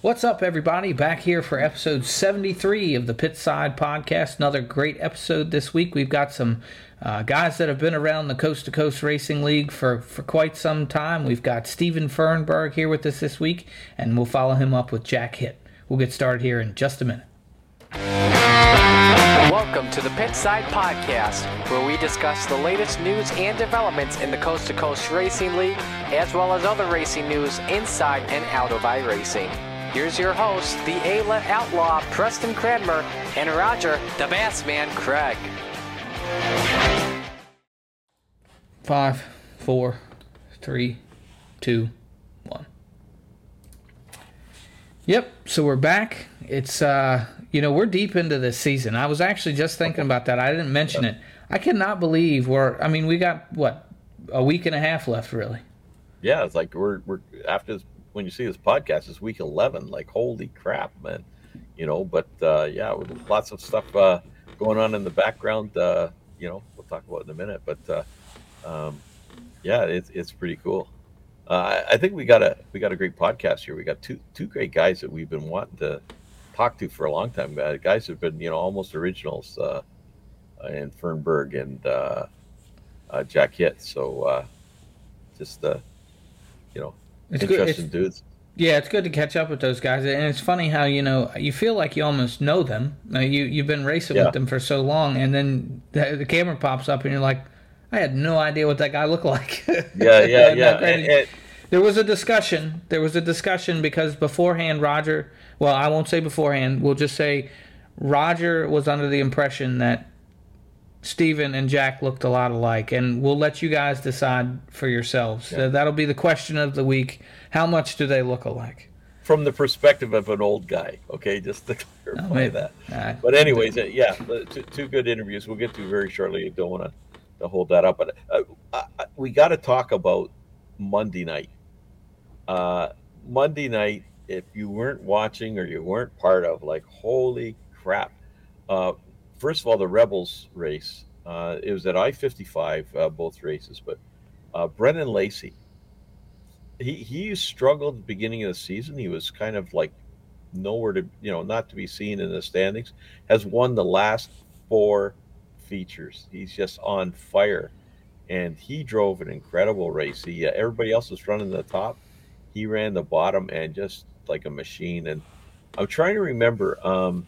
What's up, everybody? Back here for episode 73 of the Pitside Podcast. Another great episode this week. We've got some uh, guys that have been around the Coast to Coast Racing League for, for quite some time. We've got Steven Fernberg here with us this week, and we'll follow him up with Jack Hitt. We'll get started here in just a minute. Welcome to the Pitside Podcast, where we discuss the latest news and developments in the Coast to Coast Racing League, as well as other racing news inside and out of iRacing. Here's your host, the Ayla Outlaw, Preston Cranmer, and Roger, the Bassman, Craig. Five, four, three, two, one. Yep, so we're back. It's uh you know, we're deep into this season. I was actually just thinking about that. I didn't mention it. I cannot believe we're I mean, we got what, a week and a half left really. Yeah, it's like we're we're after this when you see this podcast, it's week 11. Like, holy crap, man. You know, but uh, yeah, lots of stuff uh, going on in the background. Uh, you know, we'll talk about in a minute. But uh, um, yeah, it's, it's pretty cool. Uh, I think we got a we got a great podcast here. We got two two great guys that we've been wanting to talk to for a long time. Uh, guys have been you know almost originals uh, in Fernberg and uh, uh, Jack Hitt. So uh, just you know It's good. interesting It's, dudes. yeah, it's good to catch up with those guys, and it's funny how you know you feel like you almost know them. You you've been racing Yeah. with them for so long, and then the, the camera pops up, and you're like, I had no idea what that guy looked like. Yeah, yeah, yeah. uh, and- there was a discussion. There was a discussion because beforehand, Roger. Well, I won't say beforehand. We'll just say Roger was under the impression that Steven and Jack looked a lot alike, and we'll let you guys decide for yourselves. So that'll be the question of the week: How much do they look alike? from the perspective of an old guy. Okay, just to clarify maybe. that. Uh, But anyways, uh, yeah, two, two good interviews. We'll get to very shortly. I don't want to, to hold that up, but uh, I, we got to talk about Monday night. Uh, Monday night, if you weren't watching or you weren't part of, like, holy crap! Uh, first of all, the Rebels race. Uh, it was at I fifty five, uh, both races, but uh, Brennan Lacey. He he struggled at the beginning of the season. He was kind of like nowhere to you know not to be seen in the standings has won the last four features he's just on fire and he drove an incredible race he uh, everybody else was running the top he ran the bottom and just like a machine and i'm trying to remember um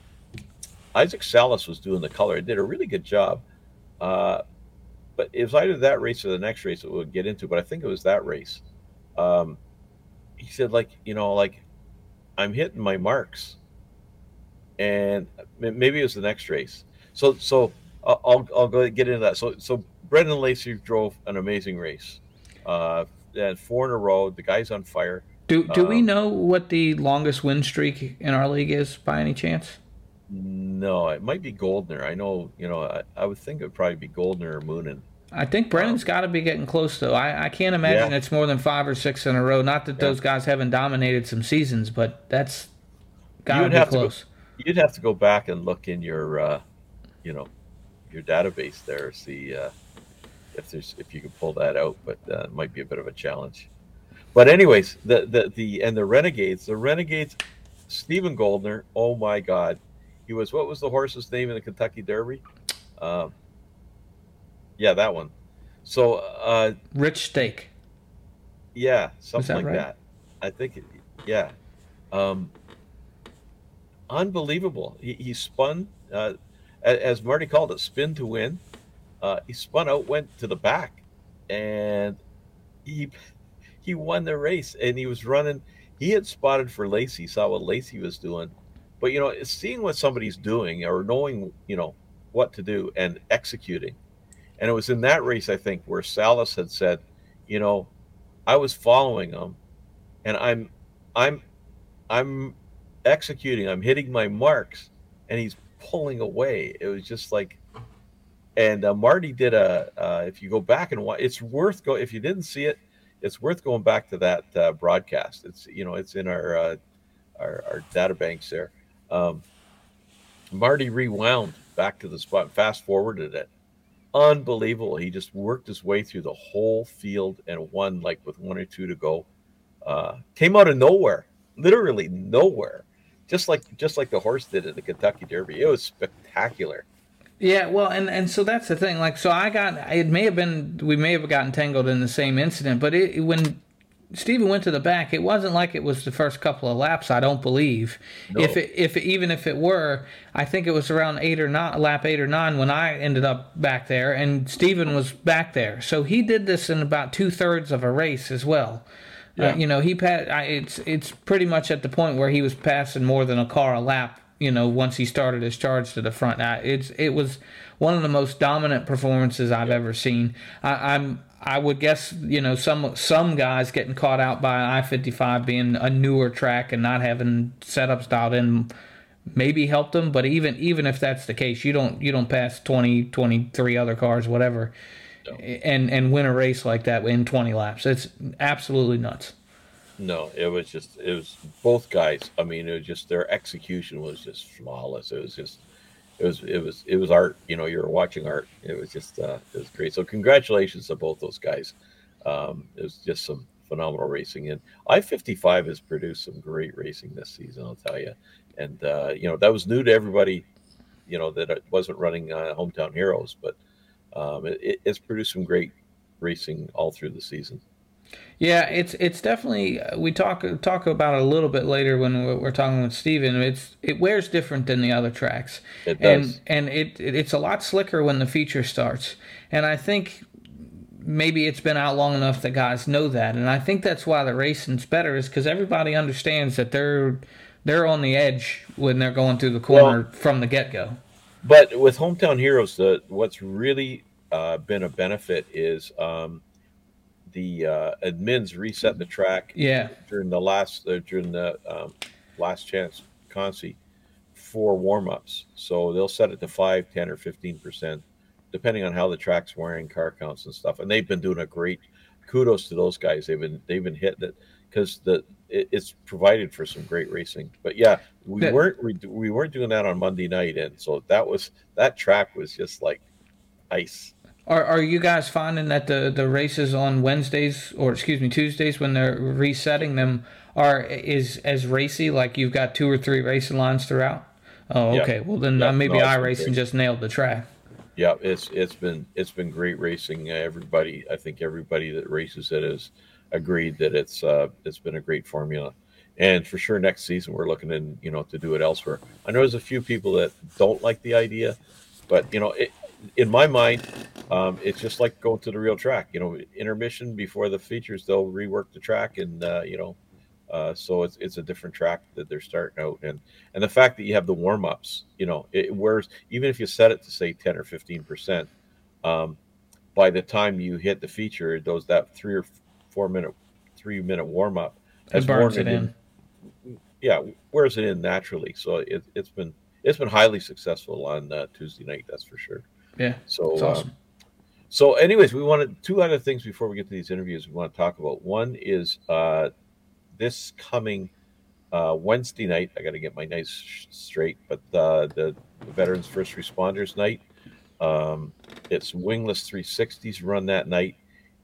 isaac salas was doing the color He did a really good job uh but it was either that race or the next race that we'll get into but i think it was that race um he said like you know like I'm hitting my marks, and maybe it was the next race. So so I'll I'll, I'll go get into that. So so Brendan Lacey drove an amazing race, uh, and four in a row. The guy's on fire. do do we Um, know what the longest win streak in our league is by any chance? No, it might be Goldner. I know you know. I, I would think it would probably be Goldner or Moonen. I think Brennan's got to be getting close though. I, I can't imagine Yeah. it's more than five or six in a row. Not that Yeah. those guys haven't dominated some seasons, but that's got to be to go- close. You'd have to go back and look in your, uh, you know, your database there, see uh, if there's if you can pull that out. But uh, it might be a bit of a challenge. But anyways, the the the and the Renegades, the Renegades, Stephen Goldner. Oh my God, he was what was the horse's name in the Kentucky Derby? Um, yeah, that one. So uh, Rich Strike. yeah, something that like right? that. I think, it, yeah. Um, unbelievable. He, he spun, uh, as Marty called it, spin to win. Uh, he spun out, went to the back, and he he won the race. And he was running. He had spotted for Lacey, saw what Lacey was doing, but you know, seeing what somebody's doing or knowing, you know, what to do and executing. And it was in that race, I think, where Salas had said, you know, I was following him, and I'm, I'm, I'm executing. I'm hitting my marks, and he's pulling away. It was just like, and uh, Marty did a. Uh, if you go back and watch, it's worth go. If you didn't see it, it's worth going back to that uh, broadcast. It's you know, it's in our uh, our, our data banks there. Um, Marty rewound back to the spot, fast forwarded it. Unbelievable. He just worked his way through the whole field and won like with one or two to go. Uh, came out of nowhere. literally nowhere, just like just like the horse did at the Kentucky Derby. It was spectacular. Yeah, well, and and so that's the thing. Like, so I got it may have been we may have gotten tangled in the same incident, but it when Stephen went to the back, it wasn't like it was the first couple of laps. I don't believe. No. If it, if it, even if it were, I think it was around eight or not lap eight or nine when I ended up back there, and Stephen was back there. So he did this in about two thirds of a race as well. Uh, yeah. Uh, you know, he passed. It's it's pretty much at the point where he was passing more than a car a lap you know, once he started his charge to the front. it's it was one of the most dominant performances I've ever seen. I, I'm I would guess you know some some guys getting caught out by I fifty five being a newer track and not having setups dialed in maybe helped them. But even even if that's the case, you don't you don't pass 20, 23 other cars, whatever, no. and and win a race like that in twenty laps. It's absolutely nuts. No, it was just it was both guys. I mean, it was just their execution was just flawless. It was just it was it was it was art. You know, you were watching art. It was just uh, it was great. So congratulations to both those guys. Um, it was just some phenomenal racing, and I fifty five has produced some great racing this season. I'll tell you, and uh, you know that was new to everybody. You know that it wasn't running uh, hometown heroes, but um, it, it's produced some great racing all through the season. Yeah, it's it's definitely we talk talk about it a little bit later when we're talking with Steven. It's it wears different than the other tracks, it does. and and it, it it's a lot slicker when the feature starts. And I think maybe it's been out long enough that guys know that, and I think that's why the racing's better is because everybody understands that they're they're on the edge when they're going through the corner well, from the get go. But with hometown heroes, the what's really uh, been a benefit is. Um, the uh, admins reset the track. Yeah. During the last uh, during the um, last chance consi for warm ups, so they'll set it to five, 10, or fifteen percent, depending on how the track's wearing, car counts and stuff. And they've been doing a great. Kudos to those guys. They've been they've been hitting it because the it, it's provided for some great racing. But yeah, we yeah. weren't we, we weren't doing that on Monday night, and so that was that track was just like ice. Are are you guys finding that the the races on Wednesdays or excuse me Tuesdays when they're resetting them are is as racy? Like you've got two or three racing lines throughout. Oh, okay. Yeah. Well, then yeah, maybe no, racing just nailed the track. Yeah, it's it's been it's been great racing. Everybody, I think everybody that races it has agreed that it's uh, it's been a great formula, and for sure next season we're looking in you know to do it elsewhere. I know there's a few people that don't like the idea, but you know it, in my mind, um, it's just like going to the real track. You know, intermission before the features, they'll rework the track, and uh, you know, uh, so it's it's a different track that they're starting out, and and the fact that you have the warm ups, you know, it wears even if you set it to say ten or fifteen percent, um, by the time you hit the feature, those that three or four minute three minute warm up has it in. in. Yeah, wears it in naturally. So it, it's been it's been highly successful on uh, Tuesday night. That's for sure. Yeah. So uh, awesome. uh, so anyways, we wanted two other things before we get to these interviews we want to talk about. One is uh, this coming uh, Wednesday night. I got to get my nights straight, but uh, the, the Veterans First Responders Night. Um, it's Wingless 360s run that night,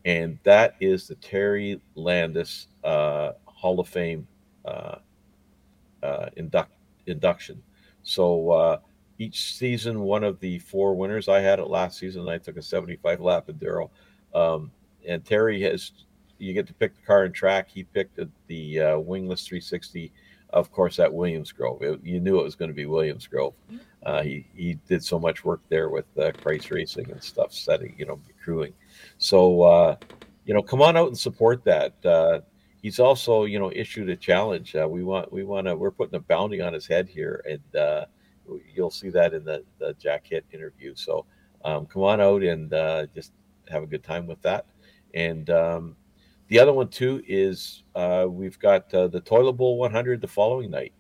and that is the Terry Landis uh, Hall of Fame uh, uh, induct, induction. So uh, each season one of the four winners. I had it last season. I took a 75 lap enduro. Um, and Terry has, you get to pick the car and track. He picked the, the uh, wingless 360, of course, at Williams Grove. It, you knew it was going to be Williams Grove. Uh, he, he did so much work there with uh, Christ Racing and stuff, setting, you know, crewing. So, uh, you know, come on out and support that. Uh, he's also, you know, issued a challenge. Uh, we want, we want to, we're putting a bounty on his head here. And, uh, you'll see that in the, the Jack Hitt interview. So um, come on out and uh, just have a good time with that. And um, the other one too is uh, we've got uh, the Toilet Bowl 100 the following night.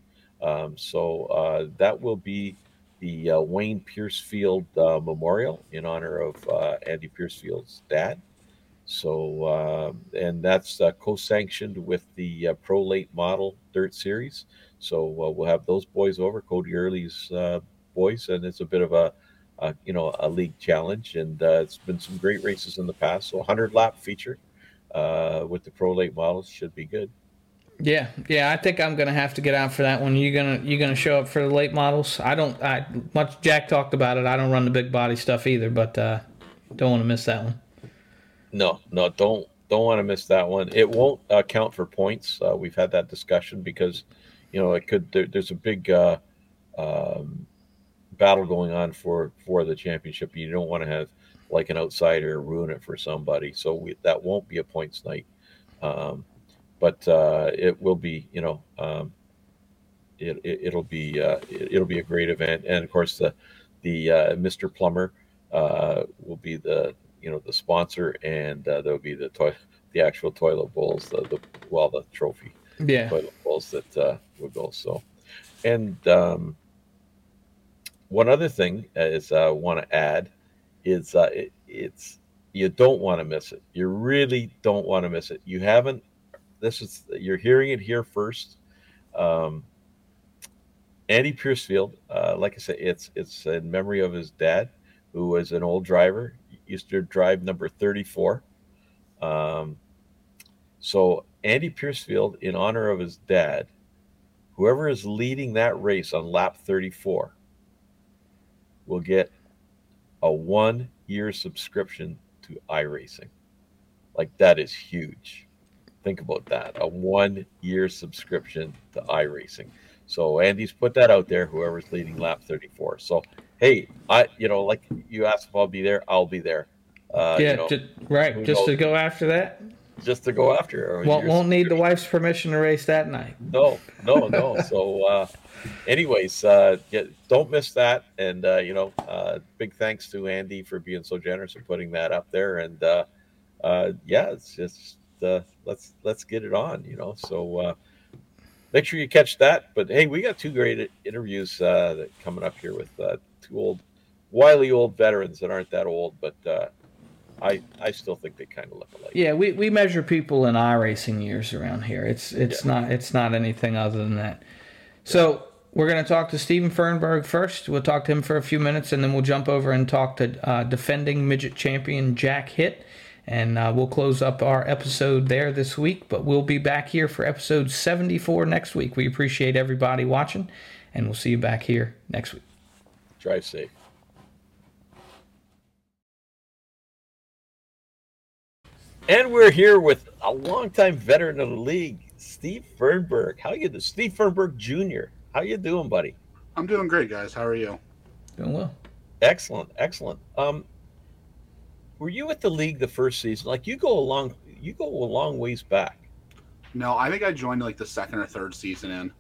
Um, so uh, that will be the uh, Wayne Piercefield uh, Memorial in honor of Andy Piercefield's dad. So, um, and that's co-sanctioned with the Pro Late Model Dirt Series. So uh, we'll have those boys over, Cody Early's uh, boys, and it's a bit of a, a you know a league challenge, and uh, it's been some great races in the past. So 100 lap feature uh, with the pro late models should be good. Yeah, yeah, I think I'm gonna have to get out for that one. You gonna you gonna show up for the late models? I don't. I much Jack talked about it. I don't run the big body stuff either, but uh, don't want to miss that one. No, no, don't don't want to miss that one. It won't uh, count for points. Uh, we've had that discussion because, you know, it could. There, there's a big uh, um, battle going on for for the championship. You don't want to have like an outsider ruin it for somebody. So we, that won't be a points night. Um, but uh, it will be, you know, um, it, it, will be uh, it, will be a great event, and of course the the uh, Mr. Plumber uh, will be the you know the sponsor, and uh, there'll be the toy the actual toilet bowls, the, the well the trophy yeah toilet bowls that uh, go. So, and um, one other thing is I want to add is uh, it, it's you don't want to miss it. You really don't want to miss it. You haven't this is you're hearing it here first. Um, Andy Piercefield, uh, like I said, it's it's in memory of his dad, who was an old driver, used to drive number 34. Um, so Andy Piercefield, in honor of his dad, whoever is leading that race on lap 34 will get a one year subscription to iRacing. Like that is huge. Think about that a one year subscription to iRacing. So Andy's put that out there, whoever's leading lap 34. So, hey, I, you know, like you asked if I'll be there, I'll be there. Uh, yeah, you know, just, right. Just knows? to go after that. Just to go after. Won't, won't need the wife's permission to race that night. No, no, no. so, uh, anyways, uh, get, don't miss that. And, uh, you know, uh, big thanks to Andy for being so generous and putting that up there. And, uh, uh, yeah, it's just, uh, let's let's get it on. You know, so uh, make sure you catch that. But hey, we got two great interviews uh, that coming up here with uh, two old, wily old veterans that aren't that old, but uh, I I still think they kind of look alike. Yeah, we, we measure people in racing years around here. It's it's yeah. not it's not anything other than that. So. We're going to talk to Steven Fernberg first. We'll talk to him for a few minutes, and then we'll jump over and talk to uh, defending midget champion Jack Hitt and uh, we'll close up our episode there this week, but we'll be back here for episode 74 next week. We appreciate everybody watching, and we'll see you back here next week. Drive safe. And we're here with a longtime veteran of the league, Steve Fernberg. How you doing? Steve Fernberg Jr. How you doing, buddy? I'm doing great, guys. How are you? Doing well. Excellent, excellent. Um, were you at the league the first season? Like you go a long, you go a long ways back. No, I think I joined like the second or third season in.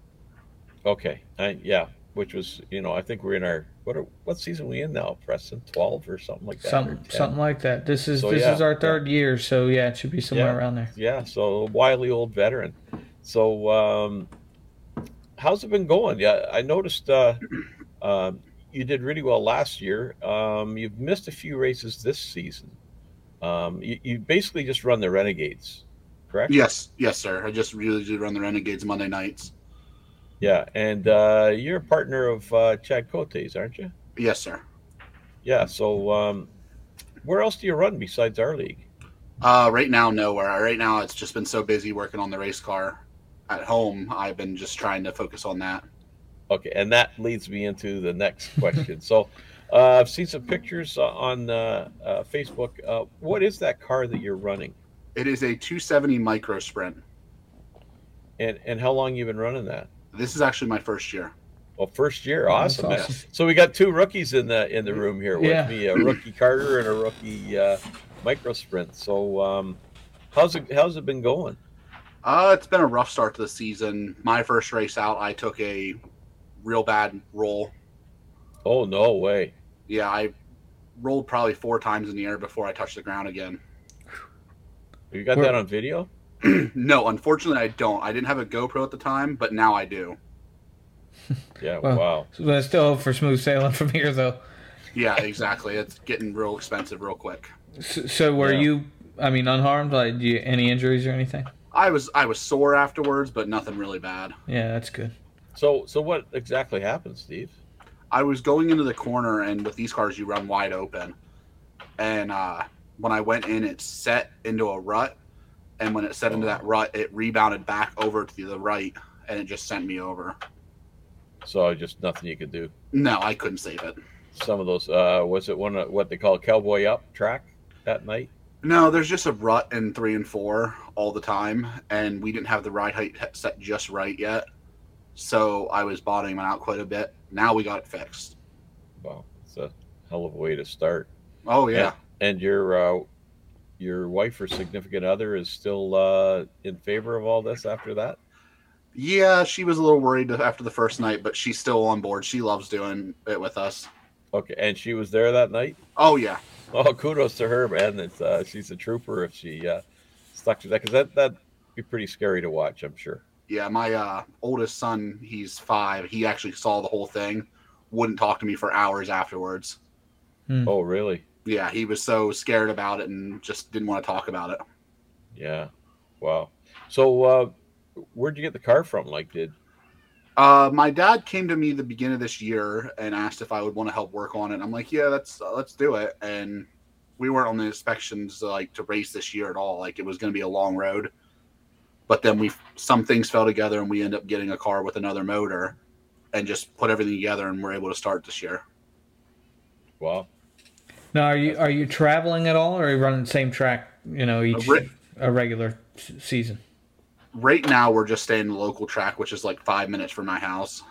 Okay, I, yeah, which was you know I think we're in our what are, what season we in now, Preston? Twelve or something like that. Some, something like that. This is so, this yeah, is our third yeah. year, so yeah, it should be somewhere yeah, around there. Yeah, so a wily old veteran. So um, how's it been going? Yeah, I noticed uh, um, you did really well last year. Um, you've missed a few races this season. Um, you, you, basically just run the Renegades, correct? Yes, yes, sir. I just really do run the Renegades Monday nights. Yeah, and uh, you're a partner of uh, Chad Cotes, aren't you? Yes, sir. Yeah. So, um, where else do you run besides our league? Uh, right now, nowhere. Right now, it's just been so busy working on the race car at home. I've been just trying to focus on that. Okay, and that leads me into the next question. so, uh, I've seen some pictures on uh, uh, Facebook. Uh, what is that car that you're running? It is a 270 Micro Sprint. And and how long you been running that? This is actually my first year. Well, first year, awesome. awesome. So we got two rookies in the in the room here with yeah. me, a rookie Carter and a rookie uh, Micro Sprint. So, um, how's it how's it been going? Uh, it's been a rough start to the season. My first race out, I took a real bad roll. Oh no way! Yeah, I rolled probably four times in the air before I touched the ground again. You got Where? that on video? no, unfortunately, I don't. I didn't have a GoPro at the time, but now I do. yeah, well, wow. So I still hope for smooth sailing from here, though. Yeah, exactly. It's getting real expensive real quick. So, so were yeah. you? I mean, unharmed? Like, you, any injuries or anything? I was. I was sore afterwards, but nothing really bad. Yeah, that's good. So, so what exactly happened, Steve? I was going into the corner, and with these cars, you run wide open. And uh, when I went in, it set into a rut, and when it set into that rut, it rebounded back over to the right, and it just sent me over. So just nothing you could do. No, I couldn't save it. Some of those, uh, was it one of what they call cowboy up track that night? No, there's just a rut in three and four all the time, and we didn't have the ride height set just right yet. So I was bottoming out quite a bit. Now we got it fixed. Wow, it's a hell of a way to start. Oh yeah, And your uh, your wife or significant other is still uh, in favor of all this after that. yeah. She was a little worried after the first night, but she's still on board. She loves doing it with us. Okay, and she was there that night. Oh yeah, Oh, kudos to her, man! It's, uh, she's a trooper if she uh, stuck to that because that that'd be pretty scary to watch. I'm sure. yeah. My uh, oldest son, he's five. He actually saw the whole thing. Wouldn't talk to me for hours afterwards. Oh, really? Yeah, he was so scared about it and just didn't want to talk about it. Yeah. Wow. So, uh, where'd you get the car from? Like, did Uh, my dad came to me the beginning of this year and asked if I would want to help work on it. I'm like, yeah, that's uh, let's do it. And we weren't on the inspections like to race this year at all. Like it was going to be a long road. But then we some things fell together and we end up getting a car with another motor and just put everything together and we're able to start this year. wow? Now, are you are you traveling at all, or are you running the same track? You know, each re- a regular s- season. Right now we're just staying the local track, which is like five minutes from my house.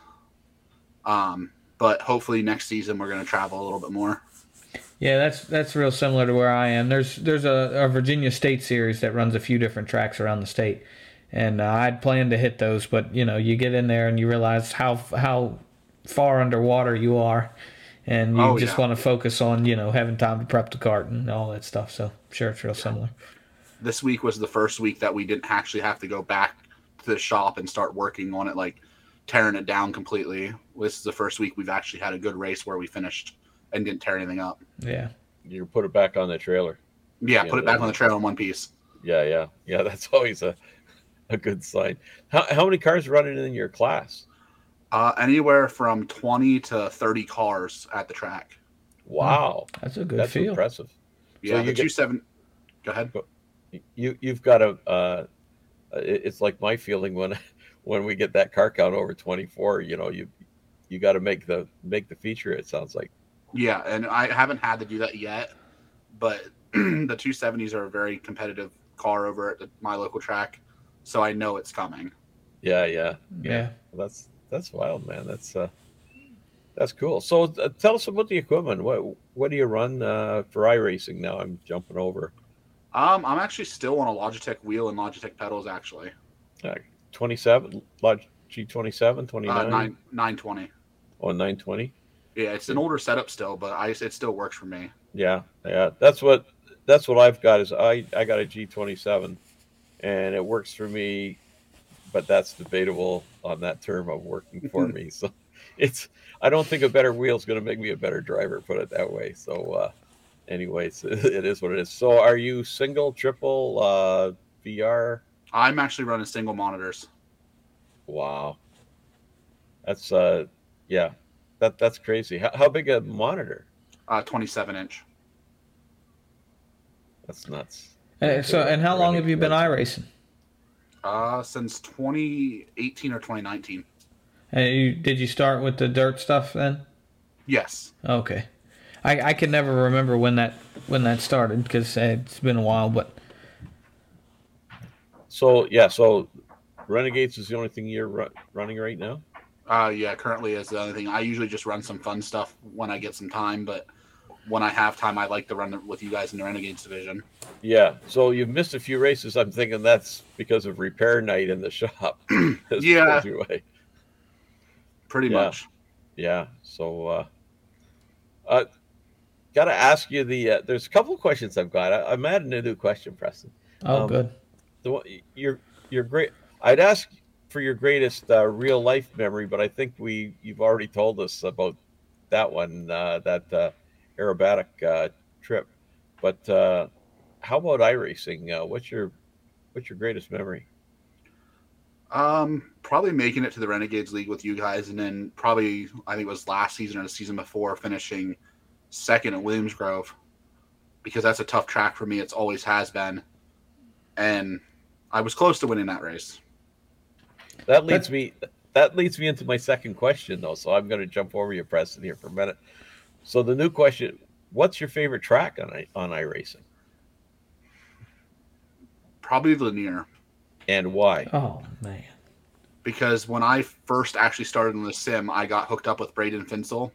Um, but hopefully next season we're going to travel a little bit more. Yeah, that's that's real similar to where I am. There's there's a, a Virginia State series that runs a few different tracks around the state, and uh, I'd planned to hit those, but you know, you get in there and you realize how how far underwater you are, and you Oh, just yeah. want to focus on you know having time to prep the cart and all that stuff. So sure, it's real similar. this week was the first week that we didn't actually have to go back to the shop and start working on it, like tearing it down completely. This is the first week we've actually had a good race where we finished and didn't tear anything up. Yeah. You put it back on the trailer. Yeah, Yeah, put it back on the trailer in one piece. Yeah, yeah, yeah. That's always a a good sign. How how many cars running in your class? Uh, anywhere from 20 to 30 cars at the track. Wow, That's a good that's feel. impressive. Yeah, you the get- two seven. Go ahead. You you've got a. Uh, it's like my feeling when when we get that car count over twenty four. You know, you you got to make the make the feature. It sounds like. Yeah, and I haven't had to do that yet, but the 270s are a very competitive car over at my local track, so I know it's coming. Yeah, yeah, Yeah. That's that's wild, man. That's uh, that's cool. So uh, tell us about the equipment. What what do you run uh, for iRacing now? I'm jumping over. Um, I'm actually still on a Logitech wheel and Logitech pedals. Actually, 27 Log G27, 29, uh, nine nine twenty. or 920. Yeah, it's an older setup still, but I it still works for me. Yeah, yeah. That's what that's what I've got is I I got a G27 and it works for me, but that's debatable on that term of working for me. So it's I don't think a better wheel is going to make me a better driver, put it that way. So uh anyways, it is what it is. So are you single, triple, uh VR? I'm actually running single monitors. Wow. That's uh yeah. That that's crazy. How, how big a monitor? Uh, 27 inch. That's nuts. And so, and how long have you been That's- iRacing? Uh, since 2018 or 2019. And you, did you start with the dirt stuff then? Yes. Okay, I I can never remember when that when that started because it's been a while. But So yeah, so Renegades is the only thing you're ru- running right now. Uh, yeah, currently is the only thing. I usually just run some fun stuff when I get some time, but when I have time, I like to run with you guys in the Renegades division. Yeah. So you've missed a few races. I'm thinking that's because of repair night in the shop. Yeah. pulled you away. Pretty Yeah. much. Yeah. So, uh, uh, got to ask you the. Uh, there's a couple of questions I've got. I, I'm adding a new question, Preston. oh, Um, good. The one, your your great. I'd ask for your greatest uh, real life memory, but I think we you've already told us about that one, uh, that uh, aerobatic uh, trip. But uh, how about iRacing? Uh, what's your what's your greatest memory? Um, probably making it to the Renegades League with you guys, and then probably I think it was last season or the season before finishing second at Williams Grove because that's a tough track for me. It's always has been, and I was close to winning that race. That leads me. That leads me into my second question, though. So I'm going to jump over you, Preston, here for a minute. So the new question: What's your favorite track on on iRacing, Probably Lanier. and why? Oh man. Because when I first actually started in the sim, I got hooked up with Braden Finsel,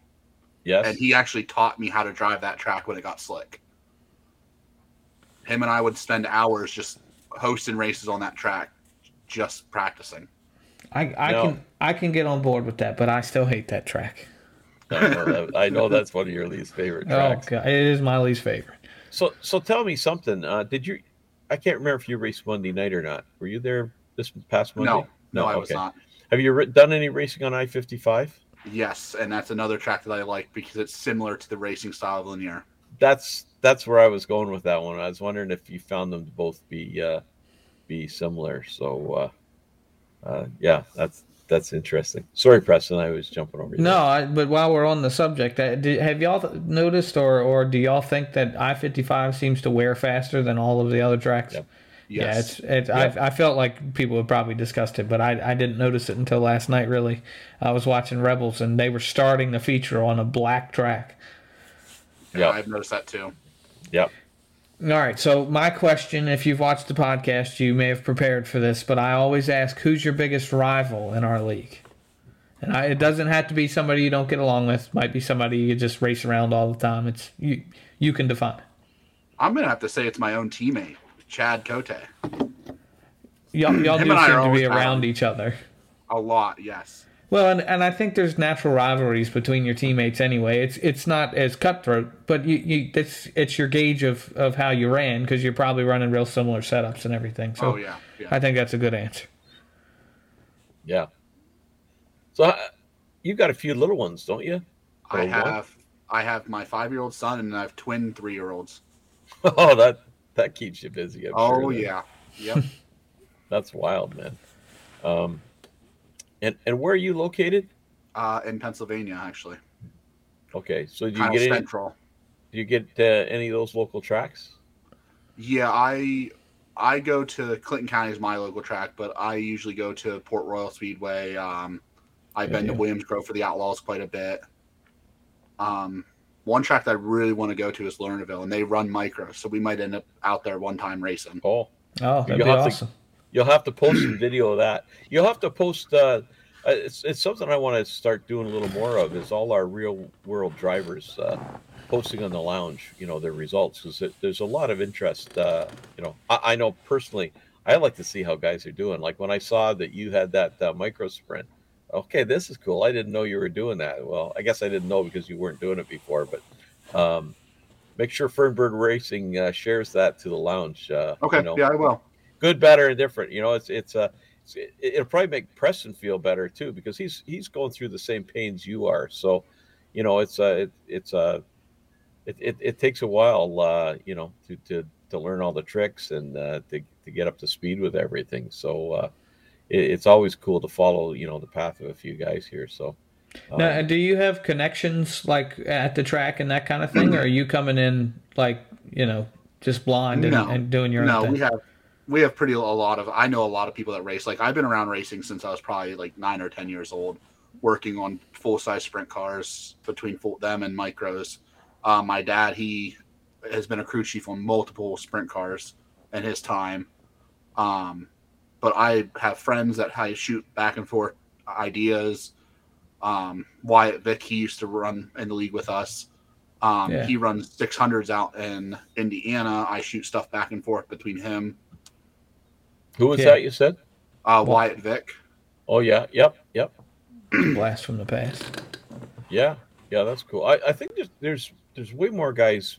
Yes. and he actually taught me how to drive that track when it got slick. Him and I would spend hours just hosting races on that track, just practicing. I, I No. can I can get on board with that, but I still hate that track. I know, that, I know that's one of your least favorite Oh tracks. god, it is my least favorite. So, so tell me something. Uh, did you? I can't remember if you raced Monday night or not. Were you there this past Monday? No, no, I was not. Have you ri- done any racing on I fifty five? Yes, and that's another track that I like because it's similar to the racing style of Lanier. That's that's where I was going with that one. I was wondering if you found them to both be uh, be similar. So, uh, uh, yeah, that's that's interesting. Sorry, Preston, I was jumping over you. No, I, but while we're on the subject, uh, did, have y'all noticed, or or do y'all think that I fifty five seems to wear faster than all of the other tracks? Yep. Yeah, Yes. it's it's. I, I felt like people would probably discussed it, but I I didn't notice it until last night. Really, I was watching Rebels, and they were starting the feature on a black track. yeah, Yeah. I've noticed that too. Yep. All right, so my question, if you've watched the podcast, you may have prepared for this, but I always ask, who's your biggest rival in our league? And I, it doesn't have to be somebody you don't get along with. It Might be somebody you just race around all the time. It's you. You can define. I'm gonna have to say it's my own teammate, Chad Cote. Y'all, y'all do seem to be around each other. A lot, yes. Well, and, and I think there's natural rivalries between your teammates anyway. It's it's not as cutthroat, but you, you it's it's your gauge of, of how you ran because you're probably running real similar setups and everything. So oh yeah, yeah. I think that's a good answer. Yeah. So uh, you got a few little ones, don't you? I Or one? have I have my five year old son and I have twin three year olds. Oh, that that keeps you busy. I'm Oh sure, yeah. Yep. That's wild, man. Um, and and where are you located? uh, in Pennsylvania, actually. Okay, so do you Kind get any, central. do you get uh, any of those local tracks? Yeah, I I go to Clinton County is my local track, but I usually go to Port Royal Speedway. Um, I've Good been to deal. Williams Grove for the Outlaws quite a bit. Um, one track that I really want to go to is Lernerville, and they run micro, so we might end up out there one time racing. Oh, Oh, that'd You'll be have to- awesome. You'll have to post some video of that. You'll have to post. Uh, uh, it's it's something I want to start doing a little more of. Is all our real world drivers uh, posting on the lounge, you know, their results because there's a lot of interest. Uh, you know, I, I know personally, I like to see how guys are doing. Like when I saw that you had that uh, micro sprint. Okay, this is cool. I didn't know you were doing that. Well, I guess I didn't know because you weren't doing it before. But um, make sure Fernberg Racing uh, shares that to the lounge. Uh, Okay, you know yeah, I will. Good, better, and different. You know, it's it's uh, it's, it, it'll probably make Preston feel better too because he's he's going through the same pains you are. So, you know, it's a it, it's a it, it, it takes a while, uh, you know, to to to learn all the tricks and uh, to to get up to speed with everything. So, uh, it, it's always cool to follow, you know, the path of a few guys here. So. um, Now, do you have connections like at the track and that kind of thing, or are you coming in like you know just blind and, No. and doing your no, own thing? No, we have we have pretty a lot of. I know a lot of people that race. Like I've been around racing since I was probably like nine or ten years old, working on full size sprint cars between full, them and micros. Uh, my dad, he has been a crew chief on multiple sprint cars in his time. Um, but I have friends that I shoot back and forth ideas. Um, Wyatt Vick, he used to run in the league with us. Um, Yeah. He runs 600s out in Indiana. I shoot stuff back and forth between him. Who was Yeah. that you said? Uh, Wyatt Vick. Oh yeah, yep, yep. Blast from the past. Yeah, yeah, that's cool. I, I think there's there's there's way more guys,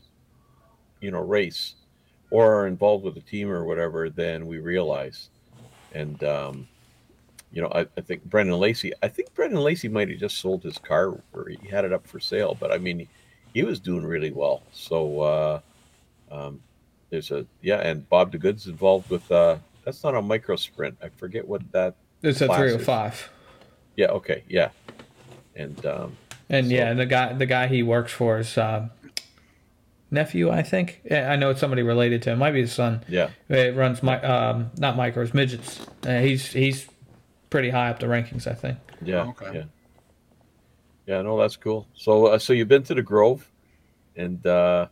you know, race or are involved with the team or whatever than we realize. And um, you know, I, I think Brendan Lacey. I think Brendan Lacey might have just sold his car or he had it up for sale, but I mean, he was doing really well. So uh, um, there's a yeah, and Bob DeGood's involved with. Uh, that's not a micro sprint. I forget what that. It's a Classes. three hundred five, Yeah. Okay. Yeah. And um, and So- yeah, and the guy the guy he works for is uh, nephew, I think. I know it's somebody related to him. Might be his son. Yeah. It runs my um, not micros, midgets. Uh, he's he's pretty high up the rankings, I think. Yeah. Oh, okay. Yeah. Yeah. No, that's cool. So, uh, so you've been to the Grove, and uh, Yep.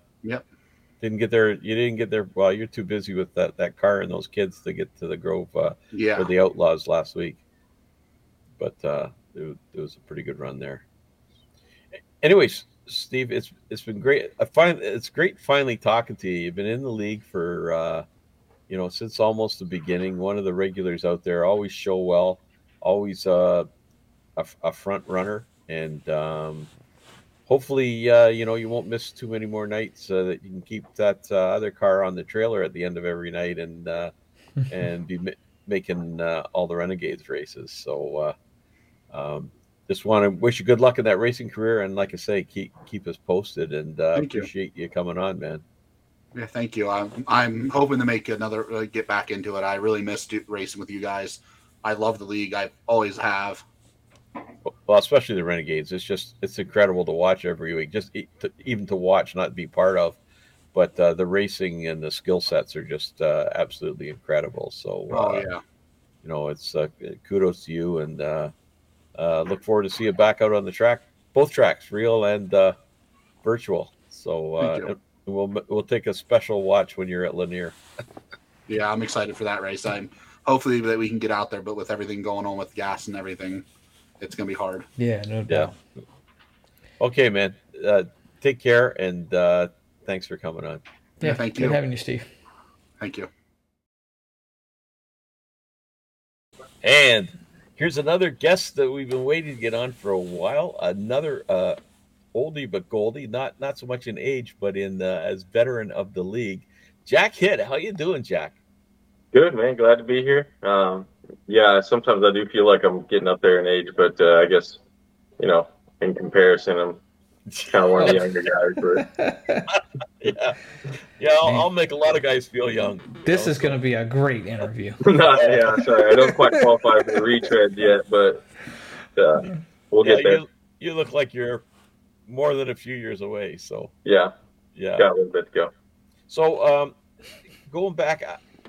Didn't get there. You didn't get there. Well, you're too busy with that that car and those kids to get to the Grove uh, Yeah. for the Outlaws last week. But uh, it, was- it was a pretty good run there. Anyways, Steve, it's it's been great. I find it's great finally talking to you. You've been in the league for uh, you know since almost the beginning. One of the regulars out there, always show well, always uh, a, a front runner, and um, hopefully uh, you know you won't miss too many more nights so that you can keep that uh, other car on the trailer at the end of every night and uh, and be ma- making uh, all the renegades races. So uh, um, just want to wish you good luck in that racing career, and like I say, keep keep us posted, and uh, Thank you. appreciate you. coming on, man. Yeah, thank you. I'm I'm hoping to make another uh, get back into it. I really missed racing with you guys. I love the league. I always have. Well, especially the renegades. It's just it's incredible to watch every week. Just to, even to watch, not be part of. But uh, the racing and the skill sets are just uh, absolutely incredible. So, uh, Oh yeah. you know, it's uh, kudos to you, and uh, uh, look forward to see you back out on the track, both tracks, real and uh, virtual. So uh, we'll we'll take a special watch when you're at Lanier. Yeah, I'm excited for that race. I'm hopefully that we can get out there, but with everything going on with gas and everything, it's gonna be hard. Yeah, no Yeah. doubt. Okay, man. Uh, take care, and uh, thanks for coming on. Yeah, thank good you. having you, Steve. Thank you. And here's another guest that we've been waiting to get on for a while. Another uh, oldie but goldie, not not so much in age, but in uh, as veteran of the league. Jack Hitt, how you doing, Jack? Good man, glad to be here. Um, yeah, sometimes I do feel like I'm getting up there in age, but uh, I guess you know, in comparison, I'm kind of one of the younger guys. But yeah, yeah. I'll, I'll make a lot of guys feel young. This is going to be a great interview. not, yeah, sorry, I don't quite qualify for the retread yet, but uh, we'll Yeah, get there. you, you look like you're more than a few years away. So Yeah, yeah. got a little bit to go. So um, going back,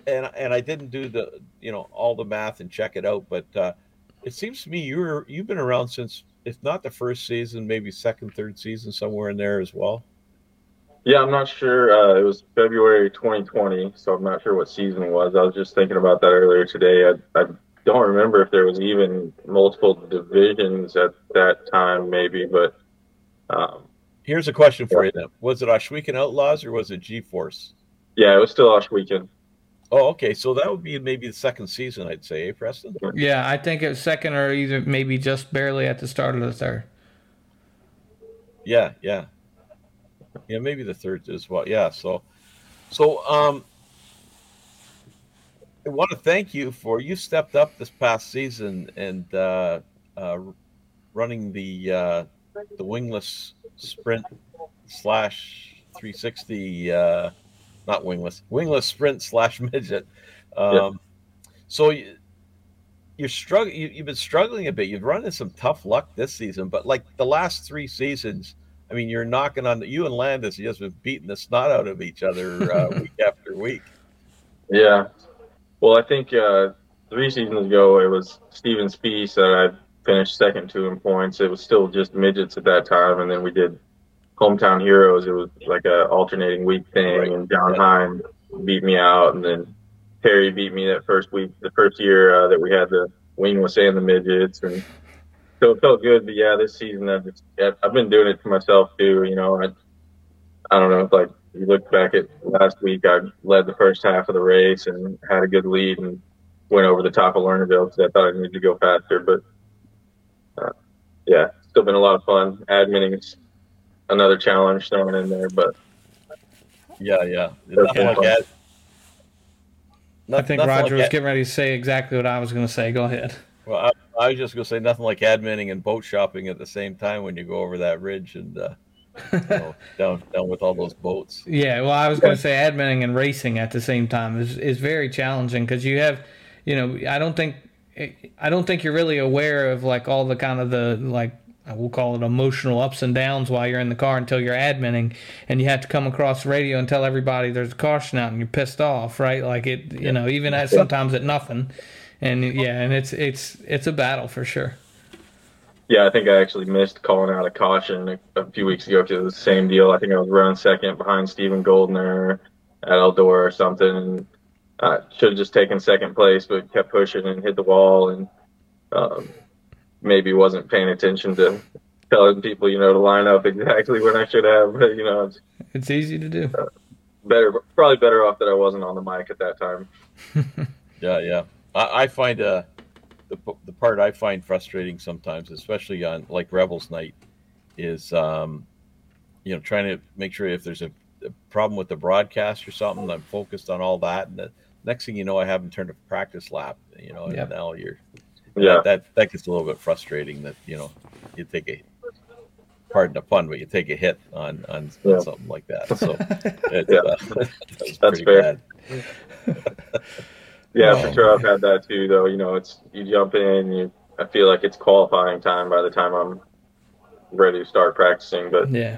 and and I didn't do the you know all the math and check it out, but uh, it seems to me you're you've been around since if not the first season, maybe second, third season, somewhere in there as well. Yeah, I'm not sure. Uh, it was February 2020, so I'm not sure what season it was. I was just thinking about that earlier today. I, I don't remember if there was even multiple divisions at that time, maybe, but um, Here's a question for you then: Was it Ohsweken Outlaws or was it G Force? yeah, it was still Ohsweken. Oh, okay. So that would be maybe the second season, I'd say, eh, Preston? Yeah, I think it was second or either maybe just barely at the start of the third. Yeah, yeah, yeah. Maybe the third as well. Yeah. So, so um, I want to thank you for you stepped up this past season and uh, uh, running the uh, the wingless sprint slash 360. Not wingless, wingless sprint slash midget. Um, Yeah. So. You, you're struggling. You, you've been struggling a bit. You've run into some tough luck this season, but like the last three seasons, I mean, you're knocking on the, you and Landis. You just been beating the snot out of each other uh, week after week. Yeah. Well, I think uh, three seasons ago it was Steven Spies that I finished second to in points. It was still just midgets at that time, and then we did hometown heroes. It was like a alternating week thing, Right. and John. Hine beat me out, and then Terry beat me that first week, the first year uh, that we had the wingless and the midgets, and so it felt good. But yeah, this season I've just I've been doing it to myself too. You know, I I don't know if like you look back at last week, I led the first half of the race and had a good lead and went over the top of Lernerville because I thought I needed to go faster. But uh, yeah, still been a lot of fun. Adminning is another challenge thrown in there, but Yeah, yeah. That's Nothing like that. I think Roger like was ad- getting ready to say exactly what I was going to say. Go ahead. Well, I, I was just going to say nothing like adminning and boat shopping at the same time when you go over that ridge and uh, you know, down down with all those boats. Yeah, well, I was going to say adminning and racing at the same time is is very challenging because you have, you know, I don't think I don't think you're really aware of like all the kind of the like we'll call it emotional ups and downs while you're in the car until you're adminning and you have to come across the radio and tell everybody there's a caution out and you're pissed off right like it you know even at sometimes at nothing and yeah and it's it's it's a battle for sure Yeah, I think I actually missed calling out a caution a, a few weeks ago because it was the same deal. I think I was around second behind Stephen Goldner at Eldora or something. And I should have just taken second place, but kept pushing and hit the wall and um, maybe wasn't paying attention to telling people, you know, to line up exactly when I should have. But, you know, it's it's easy to do better, probably better off that I wasn't on the mic at that time. Yeah, yeah. I, I find uh, the the part I find frustrating sometimes, especially on like Rebels Night, is um, you know trying to make sure if there's a, a problem with the broadcast or something, I'm focused on all that, and the next thing you know, I haven't turned a practice lap. You know, Yep. and now you're Yeah. that that gets a little bit frustrating. That you know you take a pardon the pun, but you take a hit on on, Yeah. on something like that. So it, Yeah. uh, that That's fair. bad. Yeah, Well- for sure. I've had that too, though. You know, it's you jump in, you I feel like it's qualifying time by the time I'm ready to start practicing. But yeah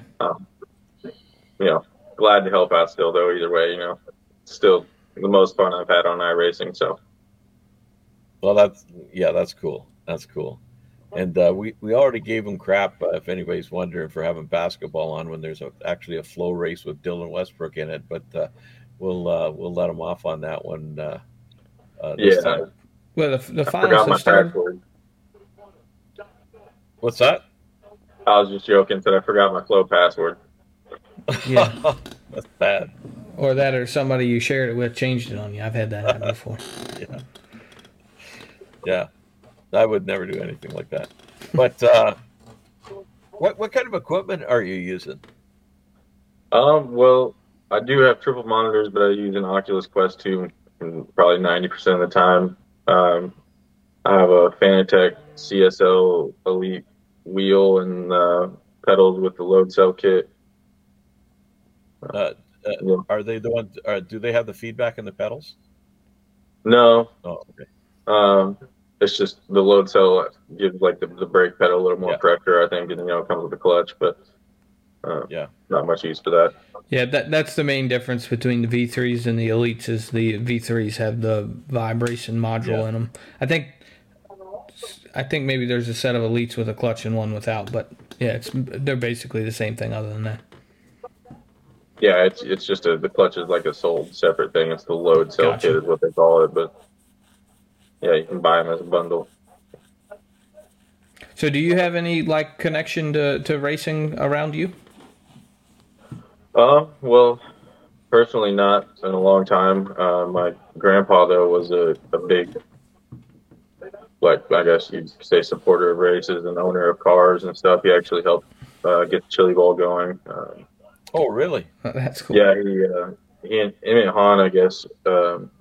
you know, glad to help out still, though. Either way, you know, still the most fun I've had on iRacing. So Well, that's yeah, that's cool. That's cool. And uh, we we already gave him crap. Uh, if anybody's wondering for having basketball on when there's a, actually a Flo race with Dylan Westbrook in it, but uh, we'll uh, we'll let him off on that one. Uh, uh, this Yeah. time. well the, the I finals have started password. What's that? I was just joking. Said I forgot my Flo password. yeah that's bad. or that or somebody you shared it with changed it on you i've had that happen before Yeah, yeah. I would never do anything like that. But uh, what what kind of equipment are you using? Um, well, I do have triple monitors, but I use an Oculus Quest 2 and probably 90% of the time. Um, I have a Fanatec CSL Elite wheel and uh, pedals with the load cell kit. Uh, uh, Yeah. Are they the ones? Uh, do they have the feedback in the pedals? No, Oh, okay. um, it's just the load cell gives like the, the brake pedal a little more Yeah. pressure, I think, and you know, it comes with the clutch, but uh, Yeah. not much use for that. Yeah, that that's the main difference between the V3s and the Elites is the V3s have the vibration module Yeah. in them. I think I think maybe there's a set of Elites with a clutch and one without, but yeah, it's they're basically the same thing other than that. Yeah, it's it's just a the clutch is like a sold separate thing. It's the load cell Gotcha. kit is what they call it, but yeah, you can buy them as a bundle. So do you have any like connection to, to racing around you? Uh, well, personally, not in a long time. Uh, my grandpa though was a, a big, like I guess you'd say, supporter of races and owner of cars and stuff. He actually helped uh, get the Chili Bowl going. Um, Oh, really? That's cool. Yeah, he uh, he and Emmett Hahn, I guess, um,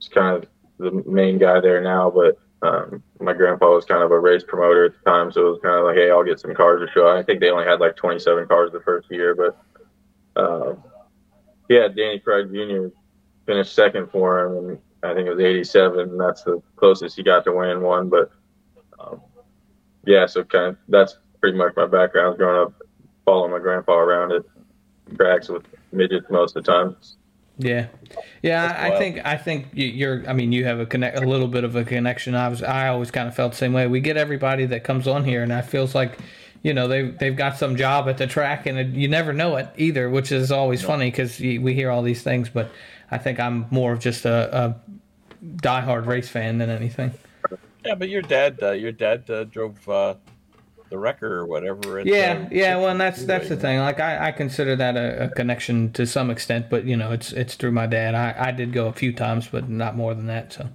is kind of the main guy there now. But um, my grandpa was kind of a race promoter at the time, so it was kind of like, hey, I'll get some cars to show. I think they only had like 27 cars the first year, but uh, yeah, Danny Craig Jr. finished second for him, and I think it was 87. And that's the closest he got to winning one. But um, yeah, so kind of that's pretty much my background growing up, following my grandpa around at tracks with midgets most of the time. Yeah, yeah. I, I think I think you- you're. I mean, you have a connect, a little bit of a connection. I was. I always kind of felt the same way. We get everybody that comes on here, and I feels like, you know, they they've got some job at the track, and it, you never know it either, which is always funny because we hear all these things. But I think I'm more of just a, a diehard race fan than anything. Yeah, but your dad, uh, your dad uh, drove uh, the wrecker or whatever. At, Yeah, uh, yeah. Well, and that's that's the thing. Like I, I consider that a, a connection to some extent, but you know, it's it's through my dad. I, I did go a few times, but not more than that. So.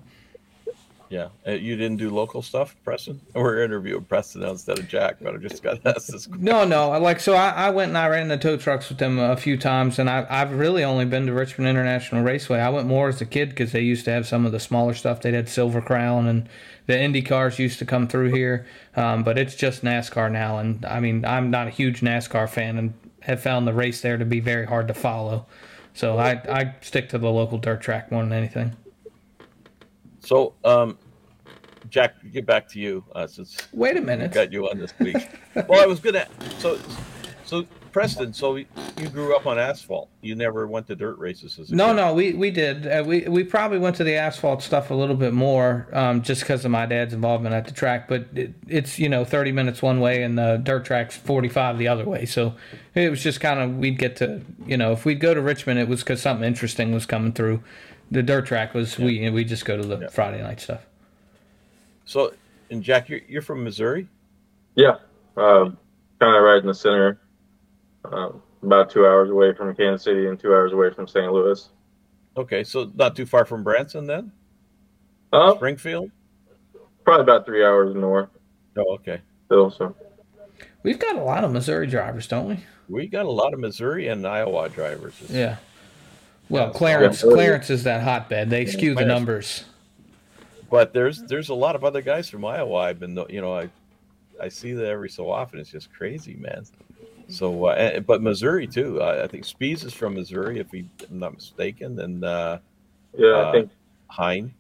Yeah, uh, you didn't do local stuff, Preston. We're interviewing Preston instead of Jack, but I just got asked this. No, no. Like, so I, I went and I ran the tow trucks with them a few times, and I, I've really only been to Richmond International Raceway. I went more as a kid because they used to have some of the smaller stuff. They had Silver Crown, and the Indy cars used to come through here. Um, but it's just NASCAR now, and I mean, I'm not a huge NASCAR fan, and have found the race there to be very hard to follow. So I, I stick to the local dirt track more than anything. So, um, Jack, get back to you uh, since Wait a minute. got you on this week. well, I was gonna. So, so Preston, so you grew up on asphalt. You never went to dirt races as a No, kid. no, we we did. Uh, we we probably went to the asphalt stuff a little bit more, um, just because of my dad's involvement at the track. But it, it's you know thirty minutes one way and the dirt track's forty five the other way. So it was just kind of we'd get to you know if we'd go to Richmond, it was because something interesting was coming through. The dirt track was we we just go to the Friday night stuff. So, and Jack, you're, you're from Missouri. Yeah, um, kind of right in the center, um, about two hours away from Kansas City and two hours away from St. Louis. Okay, so not too far from Branson then. Uh, Springfield. probably about three hours north Oh, okay. still. So We've got a lot of Missouri drivers, don't we? We got a lot of Missouri and Iowa drivers. Yeah. Well, Clarence, yeah. Clarence is that hotbed. They skew the numbers. But there's there's a lot of other guys from Iowa. I've been you know I I see that every so often. It's just crazy, man. So, uh, but Missouri too. I, I think Spiess is from Missouri, if we, I'm not mistaken, and uh, yeah, Uh, I think Hein.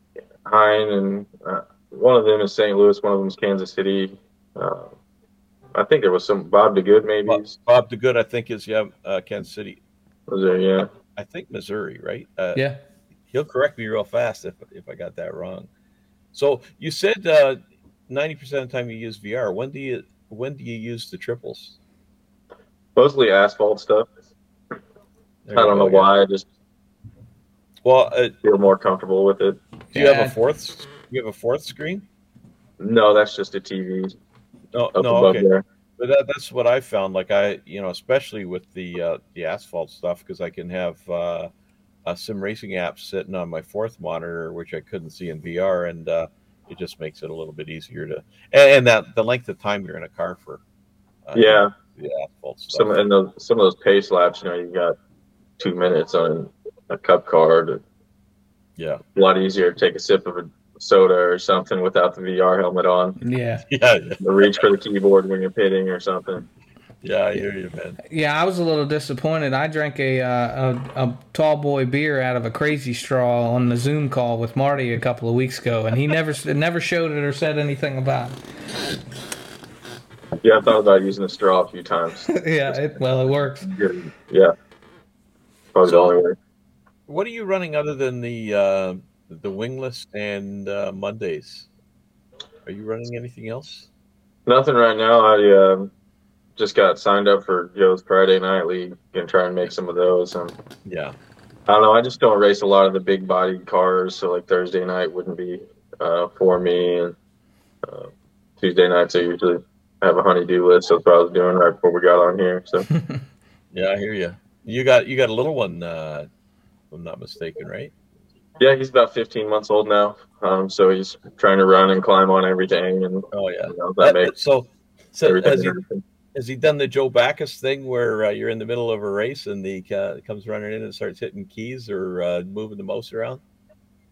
Hein and uh, one of them is St. Louis, one of them is Kansas City. Uh, I think there was some Bob DeGood maybe. Bob, Bob DeGood, I think is yeah, uh, Kansas City. Was there? Yeah. I think Missouri, right? Uh, Yeah. He'll correct me real fast if if I got that wrong. So you said uh, ninety percent of the time you use VR. When do you when do you use the triples? Mostly asphalt stuff. There I don't know go, yeah. why. I just Well, uh, feel more comfortable with it. do you have a fourth? You have a fourth screen? No, that's just a TV No, up no, above okay. there. But that, that's what I found. Like I, you know, especially with the uh, the asphalt stuff, because I can have uh, a sim racing app sitting on my fourth monitor, which I couldn't see in VR, and uh, it just makes it a little bit easier to. And, and that the length of time you're in a car for. Uh, Yeah, the asphalt stuff. some and those some of those pace laps. You know, you got two minutes on a cup card. yeah, A lot easier to take a sip of a soda or something without the VR helmet on. Yeah. yeah, Or reach for the keyboard when you're pitting or something. yeah. I hear you, man. Yeah, I was a little disappointed. I drank a, uh, a a tall boy beer out of a crazy straw on the Zoom call with Marty a couple of weeks ago, and he never never showed it or said anything about Yeah, I thought about using a straw a few times. yeah, it, well, it works. Yeah, probably the only way. What are you running other than the uh, the wingless and uh, Mondays? Are you running anything else? Nothing right now. I um, just got signed up for Joe's Friday Night League. Gonna try and make some of those. Um, Yeah, I don't know. I just don't race a lot of the big bodied cars, so like Thursday night wouldn't be uh, for me. And uh, Tuesday nights I usually have a honeydew list. That's what I was doing right before we got on here. So yeah. I hear you. You got you got a little one, uh, if I'm not mistaken, right? yeah, he's about 15 months old now. Um, so he's trying to run and climb on everything, and Oh yeah. you know, that That- makes so, so has he has he done the Joe Backus thing where uh, you're in the middle of a race and he uh, comes running in and starts hitting keys or uh, moving the mouse around?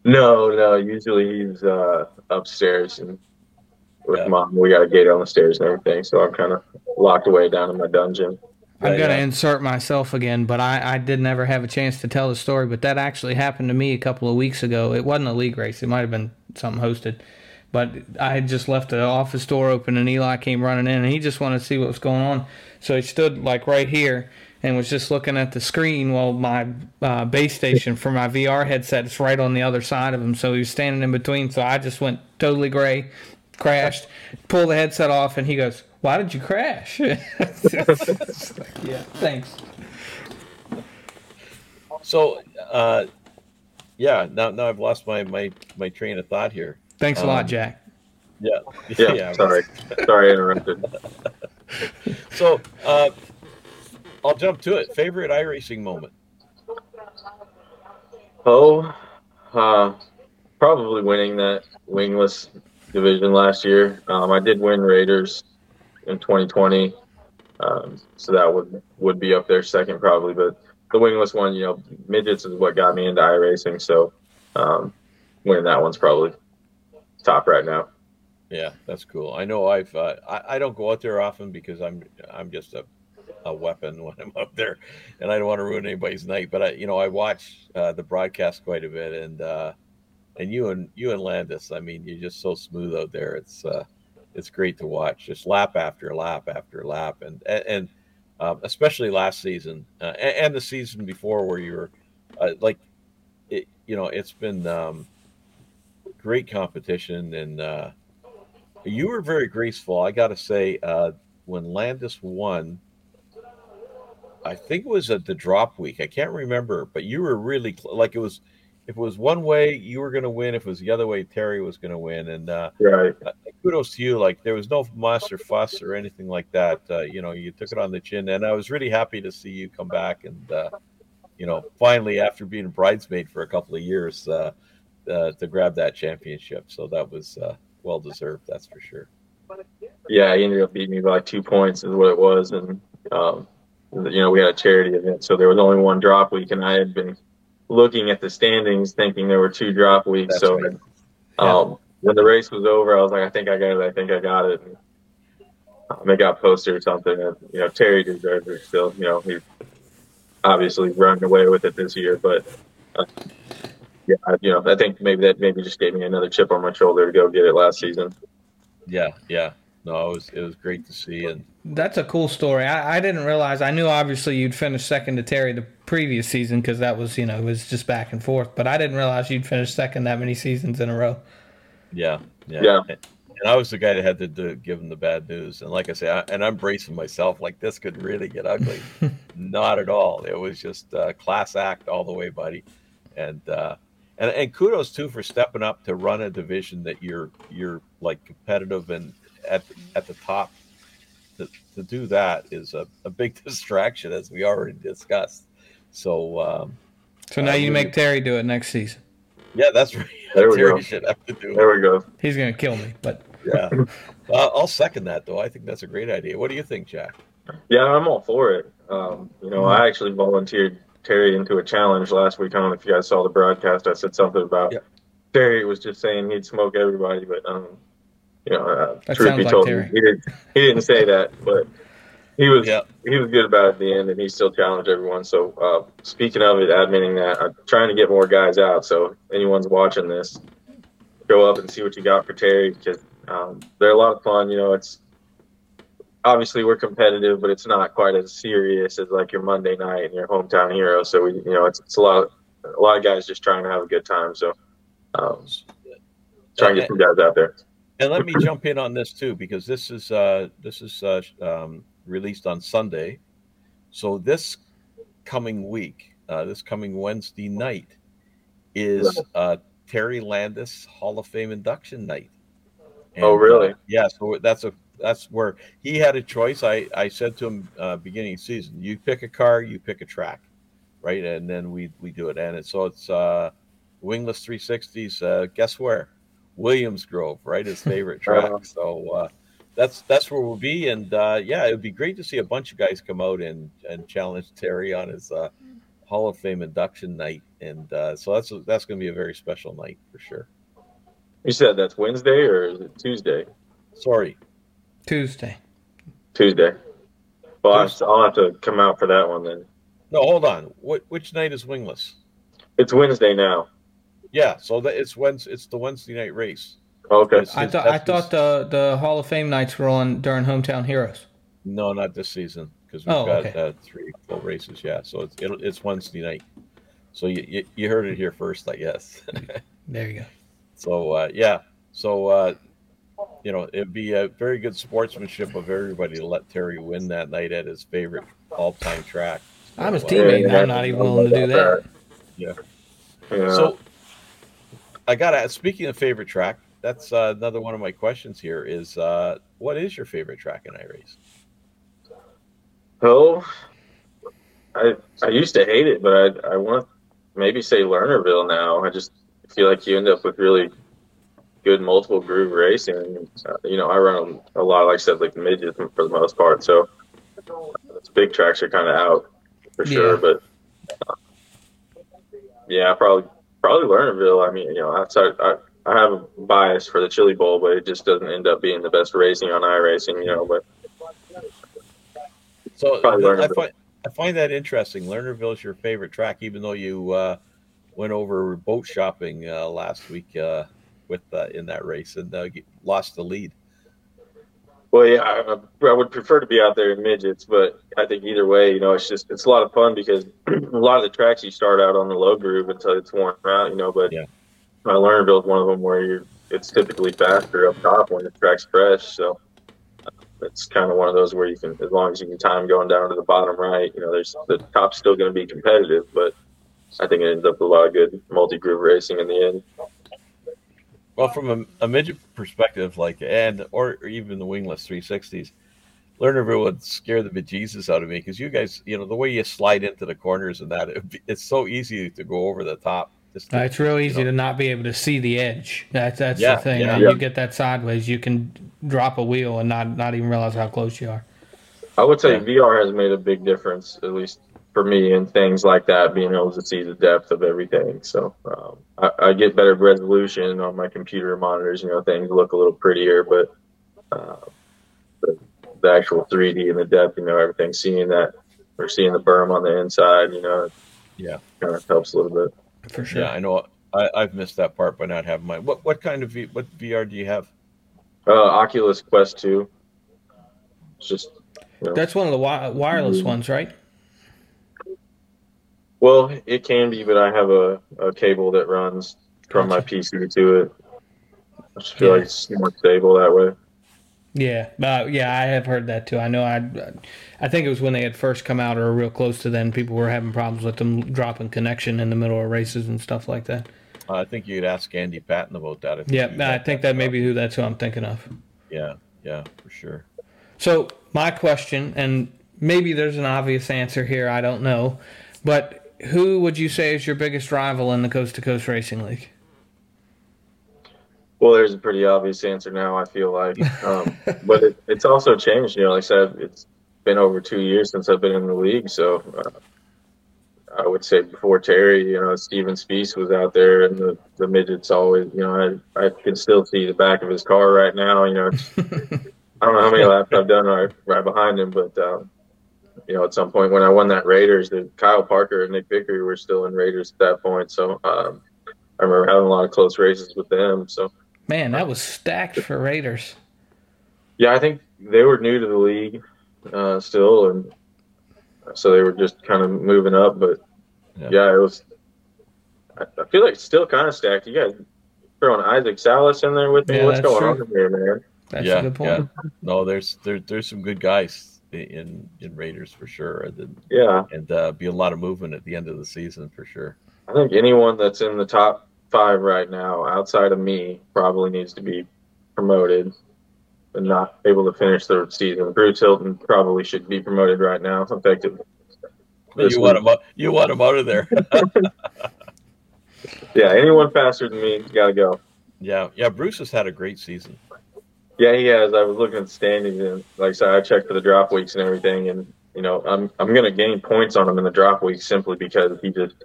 No, no. Usually he's uh, upstairs and with Yeah. mom. We got a gate on the stairs and everything, so I'm kind of locked away down in my dungeon. I'm gonna yeah. insert myself again, but I, I did never have a chance to tell the story. But that actually happened to me a couple of weeks ago. It wasn't a league race; it might have been something hosted. But I had just left the office door open, and Eli came running in, and he just wanted to see what was going on. So he stood like right here and was just looking at the screen while my uh, base station for my VR headset is right on the other side of him. So he was standing in between. So I just went totally gray, crashed, pull the headset off, and he goes, "Why did you crash?" Like, yeah, thanks. So, uh, yeah. Now, now I've lost my my my train of thought here. Thanks a lot, Um, Jack. Yeah. Yeah, sorry, sorry, I interrupted. So, uh, I'll jump to it. Favorite iRacing moment? Oh, uh, probably winning that wingless division last year. Um, I did win Raiders in 2020, um, so that would would be up there second probably. But the wingless one, you know, midgets is what got me into iRacing. So um, winning that one's probably top right now. Yeah, that's cool. I know I've uh, I, I don't go out there often because I'm I'm just a, a weapon when I'm up there, and I don't want to ruin anybody's night. But I you know I watch uh, the broadcast quite a bit, and uh, and you and you and Landis. I mean, you're just so smooth out there. It's uh, it's great to watch, just lap after lap after lap, and and, and um, especially last season uh, and, and, the season before where you were uh, like, it, you know, it's been um, great competition, and uh, you were very graceful. I got to say, uh, when Landis won I think it was at the drop week. I can't remember, but you were really like it was. If it was one way, you were going to win. If it was the other way, Terry was going to win. And uh, right, uh, kudos to you. Like there was no muss or fuss or anything like that. Uh, you know, you took it on the chin, and I was really happy to see you come back and uh, you know finally after being a bridesmaid for a couple of years uh, uh, to grab that championship. So that was well deserved. That's for sure. Yeah, he ended up beating me by two points, is what it was, and. Um, you know, we had a charity event, so there was only one drop week, and I had been looking at the standings, thinking there were two drop weeks. That's so, right. um, yeah. when the race was over, I was like, I think I got it. I think I got it. And, um, it got posted or something. And, you know, Terry deserves it still. You know, he obviously run away with it this year, but uh, yeah, you know, I think maybe that maybe just gave me another chip on my shoulder to go get it last season. Yeah, yeah. No, it was it was great to see, and that's a cool story. I, I didn't realize. I knew obviously you'd finished second to Terry the previous season because that was you know it was just back and forth. But I didn't realize you'd finished second that many seasons in a row. Yeah, yeah, yeah. And I was the guy that had to do, give him the bad news. And like I say, I, and I'm bracing myself like this could really get ugly. Not at all. It was just a class act all the way, buddy. And uh, and and kudos too for stepping up to run a division that you're you're like competitive and at at the top. To, to do that is a, a big distraction as we already discussed. So um, so now uh, you make terry do it next season. Yeah that's right. There we terry go. should have to do there it. we go. He's gonna kill me but yeah. Uh, i'll second that though. I think that's a great idea. What do you think jack? Yeah i'm all for it. Um, you know mm-hmm. i actually volunteered terry into a challenge last week. I don't know if you guys saw the broadcast. I said something about yep. terry was just saying he'd smoke everybody but um, you know, uh, truth be like told, Terry. he didn't he didn't say that, but he was yeah. he was good about it at the end, and he still challenged everyone. So uh, speaking of it, admitting that, I'm trying to get more guys out. So anyone's watching this, go up and see what you got for Terry because um, they're a lot of fun. You know, it's obviously we're competitive, but it's not quite as serious as like your Monday night and your hometown hero. So we, you know, it's, it's a lot of, a lot of guys just trying to have a good time. So um, try and get some guys out there. And let me jump in on this too, because this is uh, this is uh, um, released on Sunday. So this coming week, uh, this coming Wednesday night, is uh, Terry Landis Hall of Fame induction night. And, oh, really? Uh, yeah. So that's a that's where he had a choice. I I said to him uh, beginning of season, you pick a car, you pick a track, right? And then we we do it. And it, so it's uh, wingless 360s. Uh, guess where? Williams Grove, right? His favorite track. So uh, that's that's where we'll be, and uh, yeah, it would be great to see a bunch of guys come out and and challenge Terry on his uh, Hall of Fame induction night, and uh, so that's that's going to be a very special night for sure. You said that's Wednesday or is it Tuesday? Sorry, Tuesday. Tuesday. Well, Tuesday. I'll have to come out for that one then. No, hold on. What which night is wingless? It's Wednesday now. Yeah, so that it's Wednesday, it's the Wednesday night race. Okay. I thought I thought the the Hall of Fame nights were on during Hometown Heroes. No, not this season because we've oh, got okay. uh, three full races. Yeah, so it's it's Wednesday night. So you, you, you heard it here first, I guess. there you go. So uh, yeah, so uh, you know it'd be a very good sportsmanship of everybody to let Terry win that night at his favorite all-time track. I'm his teammate. I'm not even willing to do that. Yeah. yeah. So I got to speaking of favorite track, that's uh, another one of my questions here is uh, what is your favorite track in iRace? Oh, I I used to hate it, but I I want maybe say Lernerville now. I just feel like you end up with really good multiple groove racing. Uh, you know, I run a lot, like I said, like midgets for the most part. So those big tracks are kind of out for sure. Yeah. But uh, yeah, probably probably Lernerville. I mean, you know, outside, I, I have a bias for the Chili Bowl, but it just doesn't end up being the best racing on iRacing, you know. But so I find I find that interesting. Lernerville is your favorite track, even though you uh, went over boat shopping uh, last week uh, with uh, in that race and uh, lost the lead. Well, yeah, I, I, would prefer to be out there in midgets, but I think either way, you know, it's just it's a lot of fun because a lot of the tracks you start out on the low groove until it's worn out, you know. But yeah. my Lernerville is one of them where you're it's typically faster up top when the track's fresh, so uh, it's kind of one of those where you can, as long as you can time going down to the bottom right, you know, there's the top's still going to be competitive, but I think it ends up with a lot of good multi groove racing in the end. Well, from a, a midget perspective, like and or, or even the wingless 360s, Lernerville would scare the bejesus out of me because you guys, you know, the way you slide into the corners and that, it, it's so easy to go over the top. Just to, it's real easy know. to not be able to see the edge. That's that's yeah, the thing. Yeah. You get that sideways, you can drop a wheel and not not even realize how close you are. I would say yeah. VR has made a big difference, at least for me and things like that, being able to see the depth of everything. So um, I, I, get better resolution on my computer monitors. You know, things look a little prettier, but uh, the, the, actual 3D and the depth, you know, everything, seeing that or seeing the berm on the inside, you know, yeah, kind of helps a little bit. For sure. Yeah, I know. I, I've missed that part by not having my. What what kind of v, what VR do you have? Uh, Oculus Quest Two. It's just. You know. That's one of the wi- wireless mm-hmm. ones, right? Well, it can be, but I have a, a cable that runs from my PC to it. I just feel yeah. like it's more stable that way. Yeah, uh, yeah, I have heard that too. I know. I, I think it was when they had first come out, or real close to then. People were having problems with them dropping connection in the middle of races and stuff like that. I think you'd ask Andy Patton about that. Yeah, I think that, that may be who that's who I'm thinking of. Yeah, yeah, for sure. So my question, and maybe there's an obvious answer here. I don't know, but who would you say is your biggest rival in the Coast to Coast Racing League? Well, there's a pretty obvious answer now. I feel like, um, but it, it's also changed. You know, like I said, it's been over two years since I've been in the league. So uh, I would say before Terry, you know, Steven Spiess was out there, and the, the midgets always, you know, I I can still see the back of his car right now. You know, I don't know how many laps I've done right, right behind him, but um, you know, at some point when I won that Raiders, the Kyle Parker and Nick Vickery were still in Raiders at that point. So um, I remember having a lot of close races with them. So man, that was stacked for Raiders. Yeah, I think they were new to the league uh, still, and so they were just kind of moving up. But yeah, yeah it was. I, I feel like it's still kind of stacked. You guys throwing Isaac Salas in there with me? Yeah, What's going true. on here, man? That's yeah, a good point. Yeah. No, there's there, there's some good guys in in Raiders for sure. And, yeah, and uh, be a lot of movement at the end of the season for sure. I think anyone that's in the top five right now, outside of me, probably needs to be promoted and not able to finish the season. Bruce Hilton probably should be promoted right now, effectively. You want him? Out, you want him out of there? yeah, anyone faster than me, got to go. Yeah, yeah. Bruce has had a great season. Yeah, he has. I was looking at standings, and like I said, I checked for the drop weeks and everything, and you know, I'm I'm going to gain points on him in the drop week simply because he just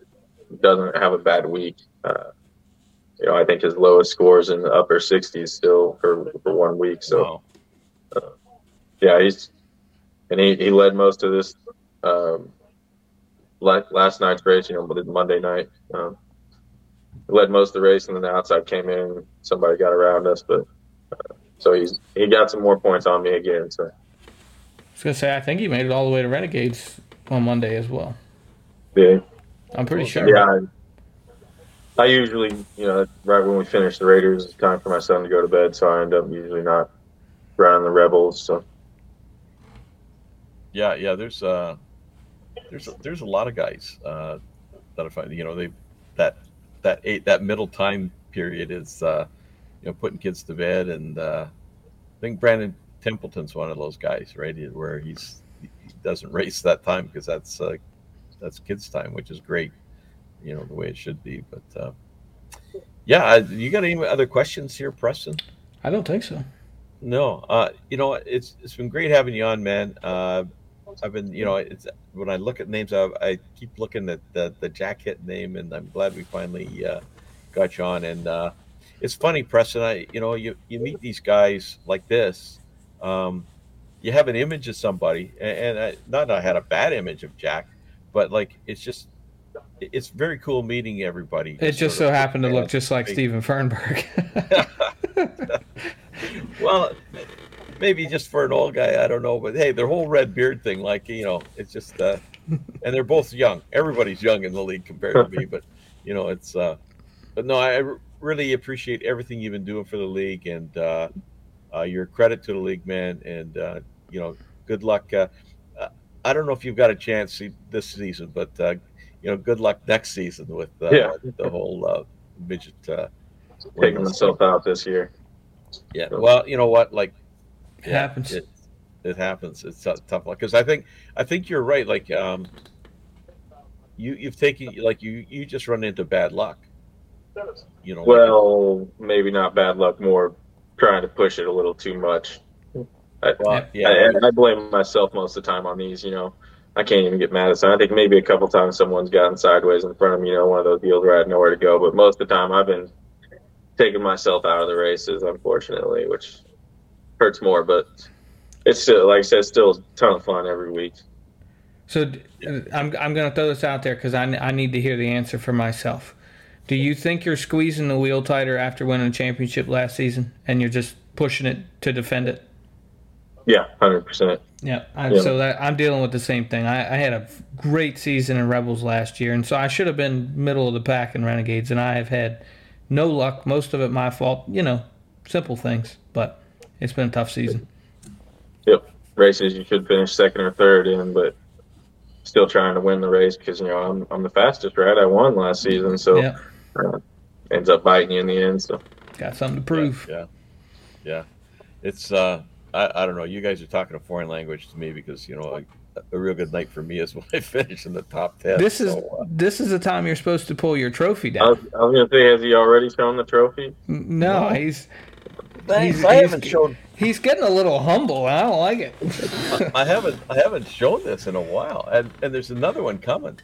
doesn't have a bad week. Uh, you know, I think his lowest scores in the upper 60s still for, for one week. So, wow. uh, yeah, he's and he, he led most of this um, last night's race. You know, Monday night, um, led most of the race, and then the outside came in. Somebody got around us, but. Uh, so he's he got some more points on me again. So I was gonna say I think he made it all the way to Renegades on Monday as well. Yeah, I'm pretty sure. Yeah, I, I usually you know right when we finish the Raiders, it's time for my son to go to bed, so I end up usually not running the Rebels. So yeah, yeah, there's uh there's a, there's a lot of guys uh, that I find you know they that that eight that middle time period is. uh you know, putting kids to bed. And uh, I think Brandon Templeton's one of those guys, right? Where he's he doesn't race that time because that's uh, that's kids' time, which is great. You know the way it should be. But uh, yeah, you got any other questions here, Preston? I don't think so. No, uh, you know it's it's been great having you on, man. Uh, I've been, you know, it's when I look at names, I, I keep looking at the the Jack Hitt name, and I'm glad we finally uh, got you on. And uh, it's funny, Preston. I you know you you meet these guys like this. Um, you have an image of somebody, and, and I, not I had a bad image of Jack, but like it's just it's very cool meeting everybody. It just so happened to look just like Steven Fernberg. well, maybe just for an old guy, I don't know. But hey, their whole red beard thing, like you know, it's just, uh, and they're both young. Everybody's young in the league compared to me, but you know, it's. uh But no, I really appreciate everything you've been doing for the league, and uh, uh, your credit to the league, man. And uh, you know, good luck. Uh, uh, I don't know if you've got a chance see- this season, but uh, you know, good luck next season with uh, Yeah. the whole uh, midget. Uh, Taking wellness. myself out this year. Yeah. Well, you know what? Like, It happens. It, it happens. It's a tough because I think I think you're right. Like, um, you you've taken like you you just run into bad luck. You know. like- Well, maybe not bad luck, more trying to push it a little too much. I, well, yeah. I, I blame myself most of the time on these. You know, I can't even get mad at some. I think maybe a couple times someone's gotten sideways in front of me. You know, one of those deals where I had nowhere to go. But most of the time, I've been taking myself out of the races, unfortunately, which hurts more. But it's still, like I said, still a ton of fun every week. So d- I'm I'm going to throw this out there because I, I need to hear the answer for myself. Do you think you're squeezing the wheel tighter after winning a championship last season, and you're just pushing it to defend it? Yeah, hundred percent. Yeah, I, Yeah. so that I'm dealing with the same thing. I, I had a great season in Rebels last year, and so I should have been middle of the pack in Renegades, and I have had no luck. Most of it my fault. You know, simple things, but it's been a tough season. Yep, races you should finish second or third in, but still trying to win the race because you know I'm I'm the fastest, right? I won last season, so Yeah, uh, ends up biting you in the end. So got something to prove. Yeah. Yeah. It's uh I, I don't know. You guys are talking a foreign language to me because you know a, a real good night for me is when I finish in the top ten. This is so, uh, this is the time you're supposed to pull your trophy I down. was, I was gonna say, has he already shown the trophy? No, he's thanks. he's- I he's- haven't shown he's getting a little humble. I don't like it. I haven't I haven't shown this in a while, and and there's another one coming.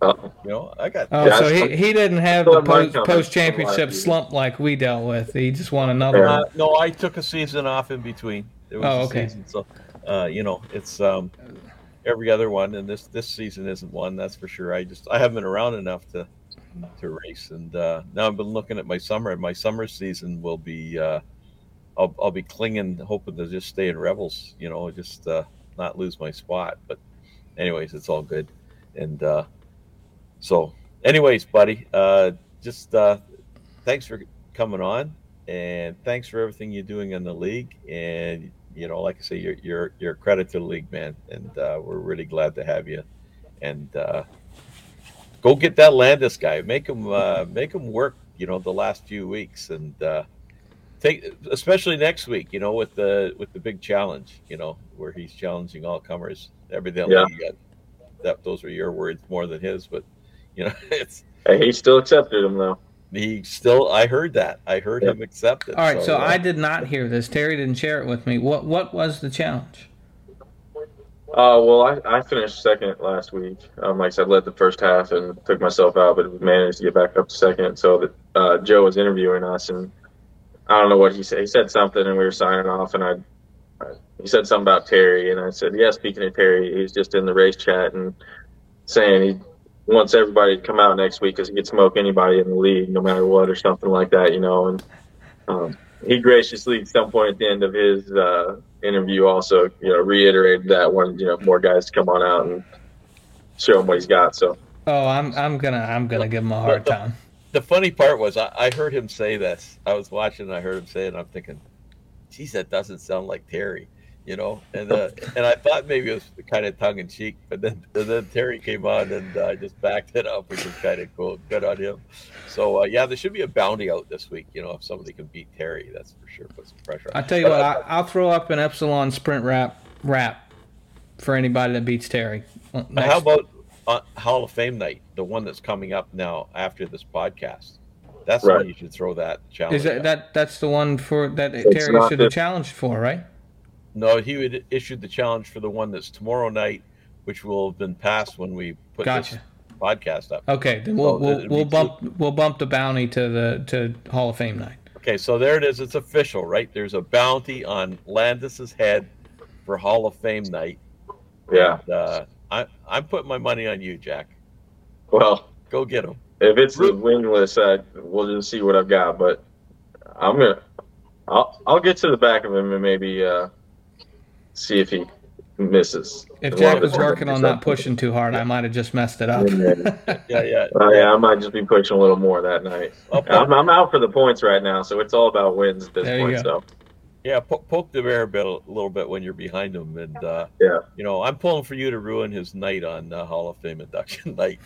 Uh, You know, I got Oh, Yeah, so he, he didn't have the post, post championship slump like we dealt with. He just won another Yeah. one. Uh, no, I took a season off in between. There was Oh, a okay. season, so uh, you know, it's um, every other one, and this this season isn't one. That's for sure. I just I haven't been around enough to to race, and uh, now I've been looking at my summer, and my summer season will be. Uh, I'll I'll be clinging, hoping to just stay in Rebels. You know, just uh, not lose my spot. But anyways, it's all good, and uh, so anyways, buddy, uh, just uh, thanks for coming on and thanks for everything you're doing in the league. And you know, like I say, you're you're you're a credit to the league, man. And uh, we're really glad to have you. And uh, go get that Landis guy. Make him uh, make him work. You know, the last few weeks, and uh, take especially next week. You know, with the with the big challenge. You know, where he's challenging all comers. Evidently, Yeah. that those were your words more than his. But you know, it's hey, he still accepted him though. he still. I heard that. I heard Yeah. him accept it. All right, so uh, I did not hear this. Terry didn't share it with me. What what was the challenge? Uh, well, I, I finished second last week. Um, like I said, led the first half and took myself out, but managed to get back up to second. So that uh, Joe was interviewing us, and I don't know what he said. He said something, and we were signing off, and I, I he said something about Terry, and I said, yeah. Speaking of Terry, he's just in the race chat and saying he wants everybody to come out next week because he could smoke anybody in the league, no matter what, or something like that, you know. And um, he graciously, at some point at the end of his uh, interview, also you know reiterated that wanted you know more guys to come on out and show him what he's got. So Oh, I'm I'm gonna I'm gonna give him a hard time. the funny part was I, I heard him say this. I was watching and I heard him say it and I'm thinking, geez, that doesn't sound like Terry, you know? And uh, and I thought maybe it was kind of tongue in cheek, but then and then Terry came on and uh, just backed it up, which was kind of cool. Good on him. So uh, yeah, there should be a bounty out this week. You know, if somebody can beat Terry, that's for sure. Put some pressure on. I tell you But, what, uh, I, I'll throw up an Epsilon sprint wrap wrap for anybody that beats Terry. Next- How about uh, Hall of Fame night, the one that's coming up now after this podcast? That's the Right. one you should throw that challenge. is that, at. that that's the one for that It's Terry should have challenged for, right? No, he would issued the challenge for the one that's tomorrow night, which will have been passed when we put Gotcha. this podcast up. Okay, then we'll Oh, we'll, we'll be bump we'll bump the bounty to the to Hall of Fame night. Okay, so there it is. It's official, right? There's a bounty on Landis's head for Hall of Fame night. yeah, And, uh, I, I'm putting my money on you, Jack. Well, Go get him. if it's the wingless, uh, we'll just see what I've got. But I'm gonna, I'll, I'll get to the back of him and maybe uh, see if he misses. If And Jack was working on not pushing too hard, I might have just messed it up. Yeah, yeah. Oh yeah, I might just be pushing a little more that night. I'll poke, I'm, I'm out for the points right now, so it's all about wins at this There point. So yeah, po- poke the bear a, bit, a little bit when you're behind him, and uh, Yeah. you know, I'm pulling for you to ruin his night on uh, Hall of Fame induction night.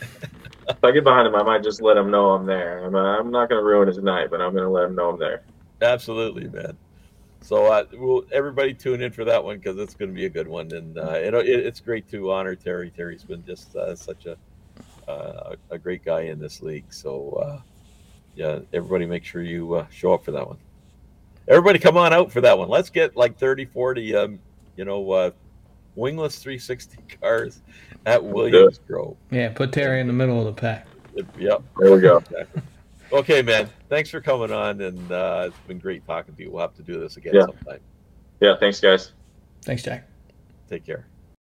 if I get behind him, I might just let him know I'm there. I'm, uh, I'm not going to ruin his night, but I'm going to let him know I'm there. Absolutely, man. So, uh, we'll everybody tune in for that one because it's going to be a good one, and uh, it, it, it's great to honor Terry. Terry's been just uh, such a uh, a great guy in this league. So, uh, yeah, everybody make sure you uh, show up for that one. Everybody, come on out for that one. Let's get like 30, 40, um, you know, uh, wingless 360 cars at Williams Grove. Yeah, put Terry in the middle of the pack. Yep. There we go. Okay, man. Thanks for coming on, and uh, it's been great talking to you. We'll have to do this again Yeah. sometime. Yeah, thanks, guys. Thanks, Jack. Take care.